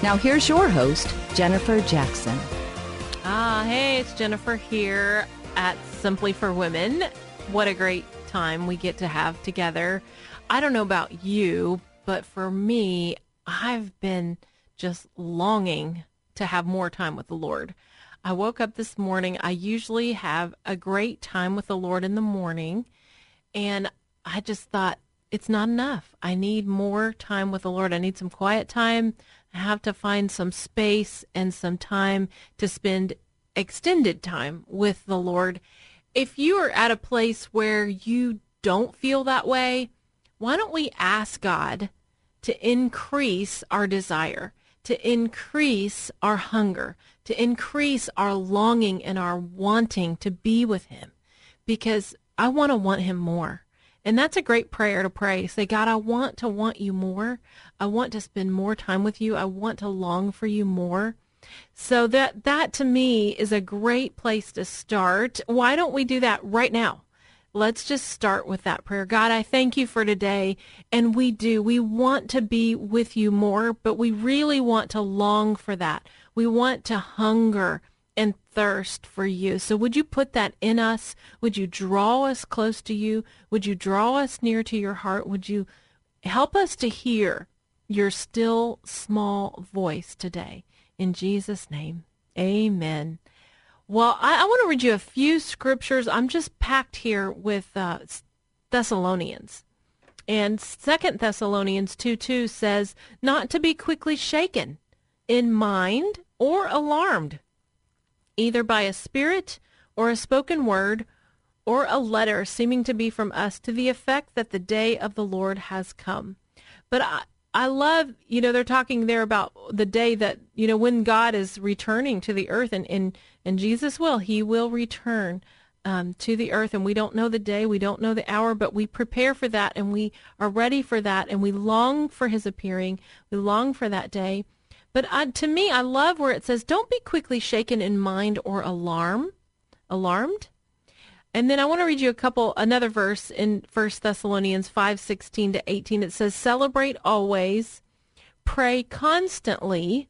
Now here's your host, Jennifer Jackson. Ah, hey, it's Jennifer here at Simply for Women. What a great time we get to have together. I don't know about you, but for me, I've been just longing to have more time with the Lord. I woke up this morning. I usually have a great time with the Lord in the morning, and I just thought it's not enough. I need more time with the Lord. I need some quiet time. I have to find some space and some time to spend extended time with the Lord. If you are at a place where you don't feel that way, why don't we ask God to increase our desire, to increase our hunger, to increase our longing and our wanting to be with Him? Because I want to want Him more. And that's a great prayer to pray. Say, God, I want to want you more. I want to spend more time with you. I want to long for you more. So that that to me is a great place to start. Why don't we do that right now? Let's just start with that prayer. God, I thank you for today. And we do. We want to be with you more, but we really want to long for that. We want to hunger and thirst for you. So would you put that in us? Would you draw us close to you? Would you draw us near to your heart? Would you help us to hear your still small voice today? In Jesus' name, amen. Well, I, I want to read you a few scriptures. I'm just packed here with uh, Thessalonians. And Second Thessalonians 2 2 says, not to be quickly shaken in mind or alarmed either by a spirit or a spoken word or a letter seeming to be from us to the effect that the day of the Lord has come. But I, I love, you know, they're talking there about the day that, you know, when God is returning to the earth and, and, and Jesus will, he will return um, to the earth and we don't know the day, we don't know the hour, but we prepare for that and we are ready for that and we long for his appearing. We long for that day. But to me, I love where it says, "Don't be quickly shaken in mind or alarm, alarmed." And then I want to read you a couple another verse in First Thessalonians five sixteen to eighteen. It says, "Celebrate always, pray constantly."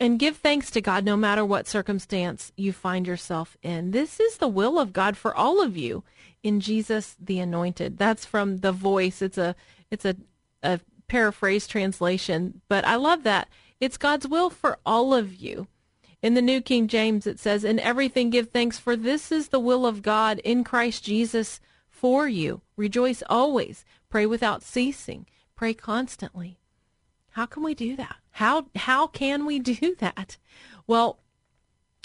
And give thanks to God no matter what circumstance you find yourself in. This is the will of God for all of you in Jesus the Anointed. That's from The Voice. It's a it's a, a paraphrase translation, but I love that. It's God's will for all of you. In the New King James, it says, In everything give thanks, for this is the will of God in Christ Jesus for you. Rejoice always. Pray without ceasing. Pray constantly. How can we do that? How, how can we do that? Well,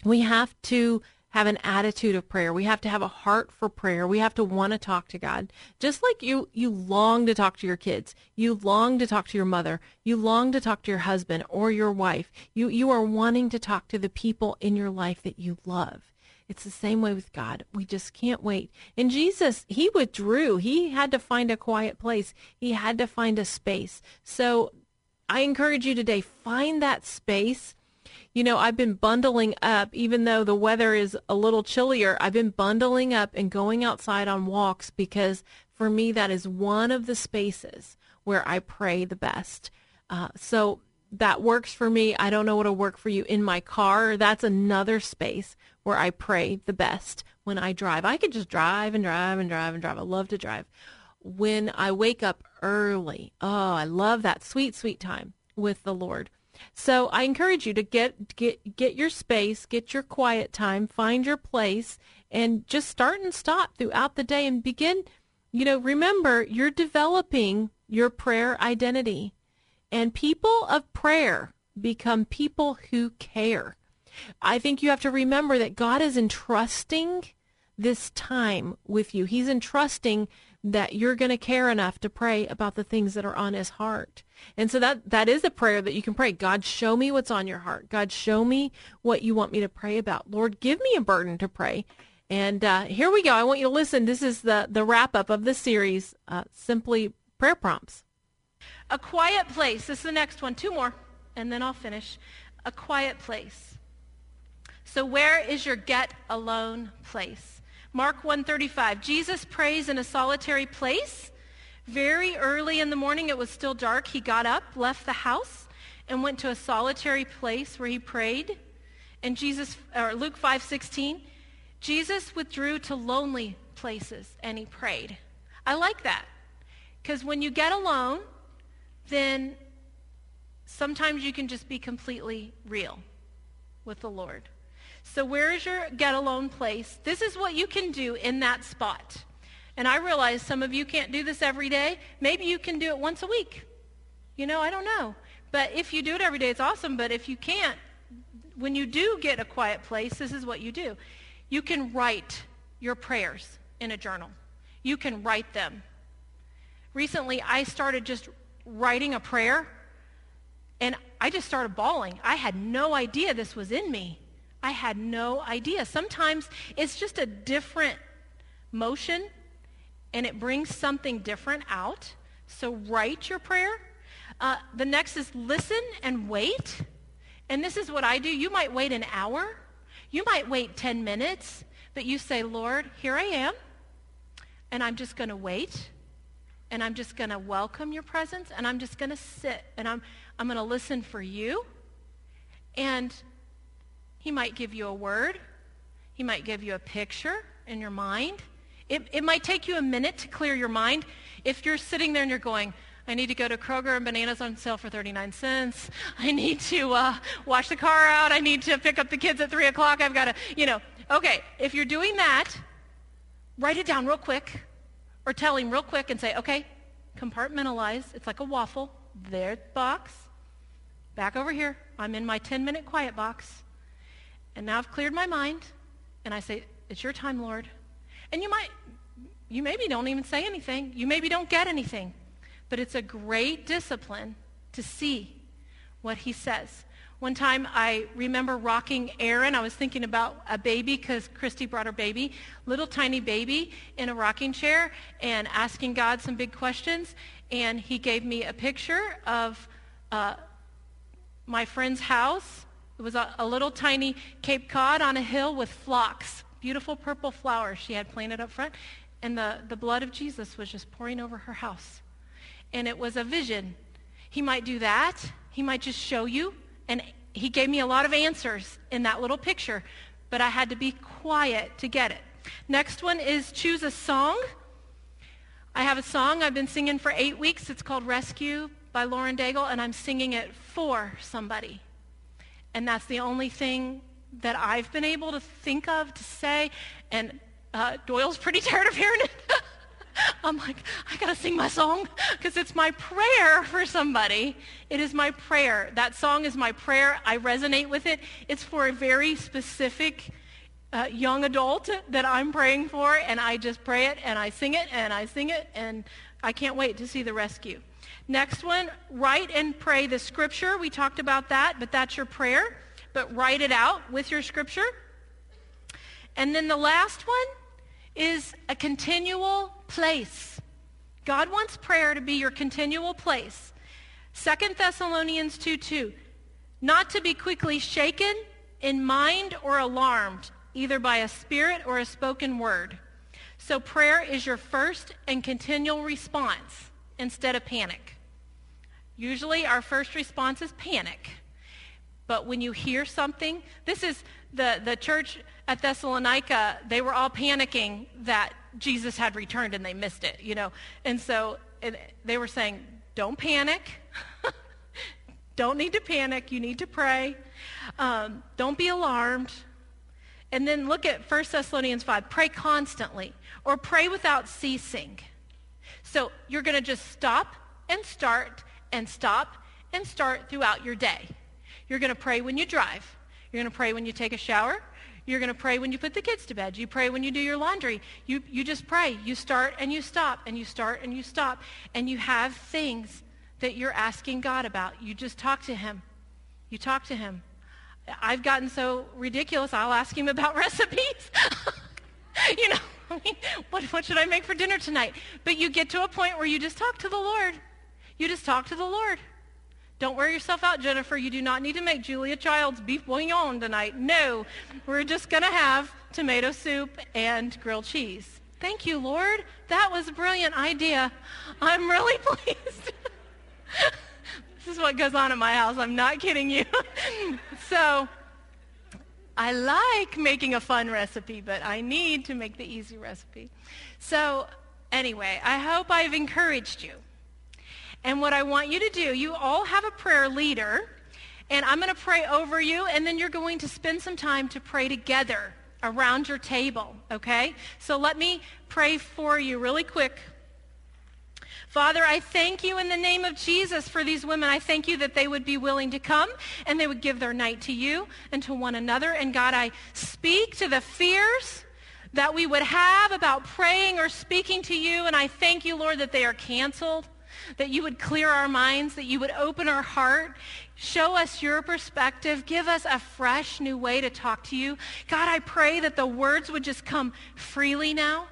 we have to have an attitude of prayer. We have to have a heart for prayer. We have to want to talk to God. Just like you you long to talk to your kids. You long to talk to your mother. You long to talk to your husband or your wife. You you are wanting to talk to the people in your life that you love. It's the same way with God. We just can't wait. And Jesus, he withdrew. He had to find a quiet place. He had to find a space. So I encourage you today, find that space you know, I've been bundling up, even though the weather is a little chillier, I've been bundling up and going outside on walks because for me, that is one of the spaces where I pray the best. Uh, so that works for me. I don't know what'll work for you in my car. That's another space where I pray the best when I drive. I could just drive and drive and drive and drive. I love to drive. When I wake up early, oh, I love that sweet, sweet time with the Lord. So I encourage you to get get get your space, get your quiet time, find your place, and just start and stop throughout the day and begin. You know, remember you're developing your prayer identity, and people of prayer become people who care. I think you have to remember that God is entrusting this time with you. He's entrusting that you're going to care enough to pray about the things that are on his heart. And so that that is a prayer that you can pray. God, show me what's on your heart. God, show me what you want me to pray about. Lord, give me a burden to pray. And uh, here we go. I want you to listen. This is the the wrap up of the series, uh, simply prayer prompts. A quiet place. This is the next one. Two more, and then I'll finish. A quiet place. So where is your get alone place? Mark 135. Jesus prays in a solitary place. Very early in the morning, it was still dark. He got up, left the house, and went to a solitary place where he prayed. And Jesus, or Luke 5:16, Jesus withdrew to lonely places and he prayed. I like that. Because when you get alone, then sometimes you can just be completely real with the Lord. So where is your get alone place? This is what you can do in that spot. And I realize some of you can't do this every day. Maybe you can do it once a week. You know, I don't know. But if you do it every day, it's awesome. But if you can't, when you do get a quiet place, this is what you do. You can write your prayers in a journal. You can write them. Recently, I started just writing a prayer, and I just started bawling. I had no idea this was in me. I had no idea. Sometimes it's just a different motion and it brings something different out. So write your prayer. Uh, the next is listen and wait. And this is what I do. You might wait an hour. You might wait 10 minutes. But you say, Lord, here I am. And I'm just going to wait. And I'm just going to welcome your presence. And I'm just going to sit. And I'm, I'm going to listen for you. And he might give you a word. He might give you a picture in your mind. It, it might take you a minute to clear your mind. If you're sitting there and you're going, I need to go to Kroger and bananas on sale for 39 cents. I need to uh, wash the car out. I need to pick up the kids at 3 o'clock. I've got to, you know. Okay, if you're doing that, write it down real quick or tell him real quick and say, okay, compartmentalize. It's like a waffle. There, box. Back over here. I'm in my 10-minute quiet box. And now I've cleared my mind, and I say, It's your time, Lord. And you might, you maybe don't even say anything. You maybe don't get anything. But it's a great discipline to see what he says. One time I remember rocking Aaron. I was thinking about a baby because Christy brought her baby, little tiny baby in a rocking chair and asking God some big questions. And he gave me a picture of uh, my friend's house it was a, a little tiny Cape Cod on a hill with phlox, beautiful purple flowers she had planted up front, and the, the blood of Jesus was just pouring over her house. And it was a vision. He might do that. He might just show you. And he gave me a lot of answers in that little picture, but I had to be quiet to get it. Next one is choose a song. I have a song I've been singing for eight weeks. It's called Rescue by Lauren Daigle, and I'm singing it for somebody. And that's the only thing that I've been able to think of to say. And uh, Doyle's pretty tired of hearing it. I'm like, I got to sing my song because it's my prayer for somebody. It is my prayer. That song is my prayer. I resonate with it. It's for a very specific uh, young adult that I'm praying for, and I just pray it and I sing it and I sing it, and I can't wait to see the rescue. Next one, write and pray the scripture. We talked about that, but that's your prayer. But write it out with your scripture. And then the last one is a continual place. God wants prayer to be your continual place. Second Thessalonians 2 2. Not to be quickly shaken in mind or alarmed, either by a spirit or a spoken word. So prayer is your first and continual response instead of panic. Usually our first response is panic. But when you hear something, this is the, the church at Thessalonica, they were all panicking that Jesus had returned and they missed it, you know. And so it, they were saying, don't panic. Don't need to panic. You need to pray. Um, don't be alarmed. And then look at 1 Thessalonians 5. Pray constantly or pray without ceasing. So you're going to just stop and start and stop and start throughout your day. You're going to pray when you drive. You're going to pray when you take a shower. You're going to pray when you put the kids to bed. You pray when you do your laundry. You, you just pray. You start and you stop and you start and you stop. And you have things that you're asking God about. You just talk to him. You talk to him. I've gotten so ridiculous, I'll ask him about recipes. you know, I mean, what, what should I make for dinner tonight? But you get to a point where you just talk to the Lord. You just talk to the Lord. Don't wear yourself out, Jennifer. You do not need to make Julia Child's beef bourguignon tonight. No, we're just going to have tomato soup and grilled cheese. Thank you, Lord. That was a brilliant idea. I'm really pleased. Is what goes on at my house. I'm not kidding you. so I like making a fun recipe, but I need to make the easy recipe. So anyway, I hope I've encouraged you. And what I want you to do, you all have a prayer leader, and I'm going to pray over you, and then you're going to spend some time to pray together around your table, okay? So let me pray for you really quick. Father, I thank you in the name of Jesus for these women. I thank you that they would be willing to come and they would give their night to you and to one another. And God, I speak to the fears that we would have about praying or speaking to you. And I thank you, Lord, that they are canceled, that you would clear our minds, that you would open our heart. Show us your perspective. Give us a fresh new way to talk to you. God, I pray that the words would just come freely now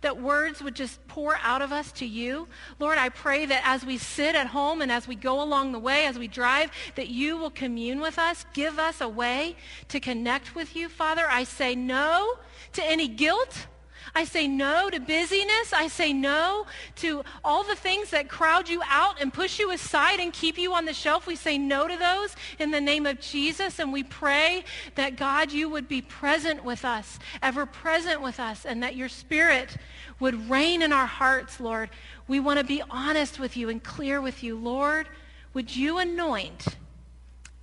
that words would just pour out of us to you. Lord, I pray that as we sit at home and as we go along the way, as we drive, that you will commune with us, give us a way to connect with you. Father, I say no to any guilt. I say no to busyness. I say no to all the things that crowd you out and push you aside and keep you on the shelf. We say no to those in the name of Jesus. And we pray that God, you would be present with us, ever present with us, and that your spirit would reign in our hearts, Lord. We want to be honest with you and clear with you. Lord, would you anoint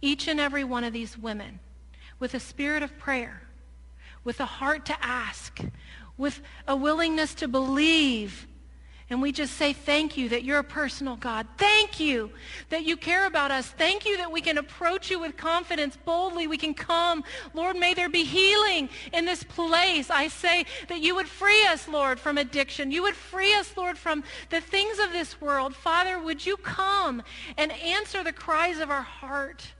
each and every one of these women with a spirit of prayer, with a heart to ask, with a willingness to believe. And we just say thank you that you're a personal God. Thank you that you care about us. Thank you that we can approach you with confidence boldly. We can come. Lord, may there be healing in this place. I say that you would free us, Lord, from addiction. You would free us, Lord, from the things of this world. Father, would you come and answer the cries of our heart?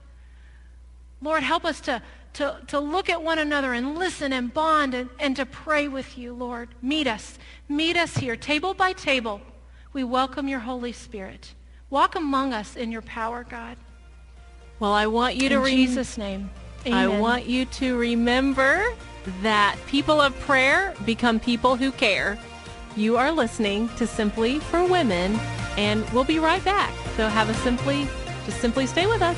Lord, help us to to, to look at one another and listen and bond and, and to pray with you, Lord. Meet us. Meet us here, table by table. We welcome your Holy Spirit. Walk among us in your power, God. Well, I want you in to re- Jesus' name. Amen. I want you to remember that people of prayer become people who care. You are listening to Simply for Women, and we'll be right back. So have a simply, just simply stay with us.